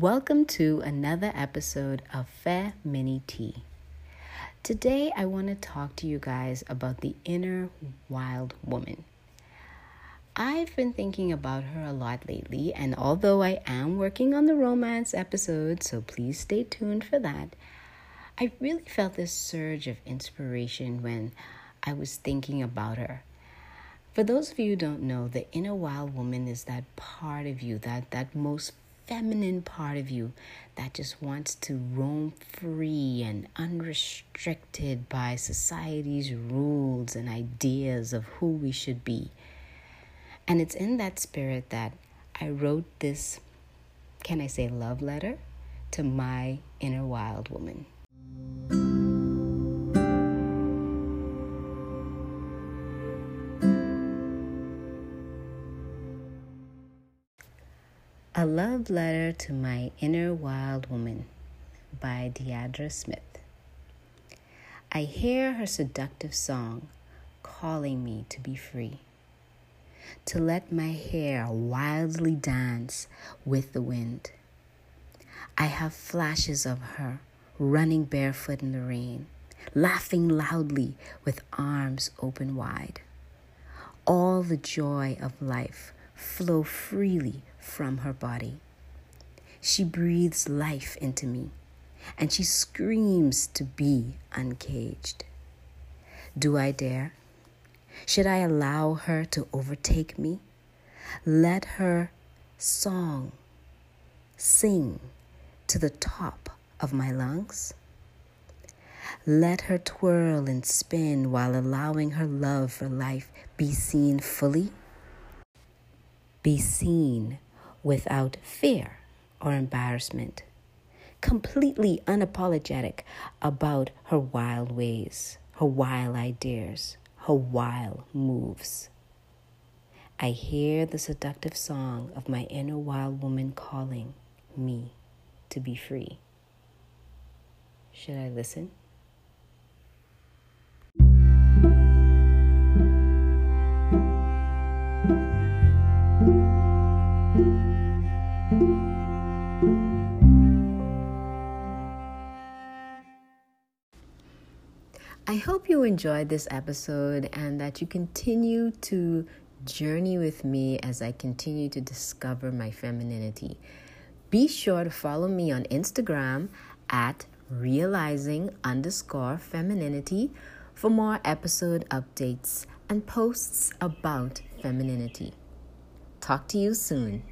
Welcome to another episode of Fair Mini Tea. Today, I want to talk to you guys about the inner wild woman. I've been thinking about her a lot lately, and although I am working on the romance episode, so please stay tuned for that, I really felt this surge of inspiration when I was thinking about her. For those of you who don't know, the inner wild woman is that part of you, that, that most feminine part of you that just wants to roam free and unrestricted by society's rules and ideas of who we should be. And it's in that spirit that I wrote this, can I say, love letter to my inner wild woman. A Love Letter to My Inner Wild Woman by Deidre Smith. I hear her seductive song calling me to be free, to let my hair wildly dance with the wind. I have flashes of her running barefoot in the rain, laughing loudly with arms open wide. All the joy of life flow freely from her body. She breathes life into me and she screams to be uncaged. Do I dare? Should I allow her to overtake me? Let her song sing to the top of my lungs? Let her twirl and spin while allowing her love for life be seen fully? Be seen without fear or embarrassment, completely unapologetic about her wild ways, her wild ideas, her wild moves. I hear the seductive song of my inner wild woman calling me to be free. Should I listen? I hope you enjoyed this episode and that you continue to journey with me as I continue to discover my femininity. Be sure to follow me on Instagram at realizing underscore femininity for more episode updates and posts about femininity. Talk to you soon.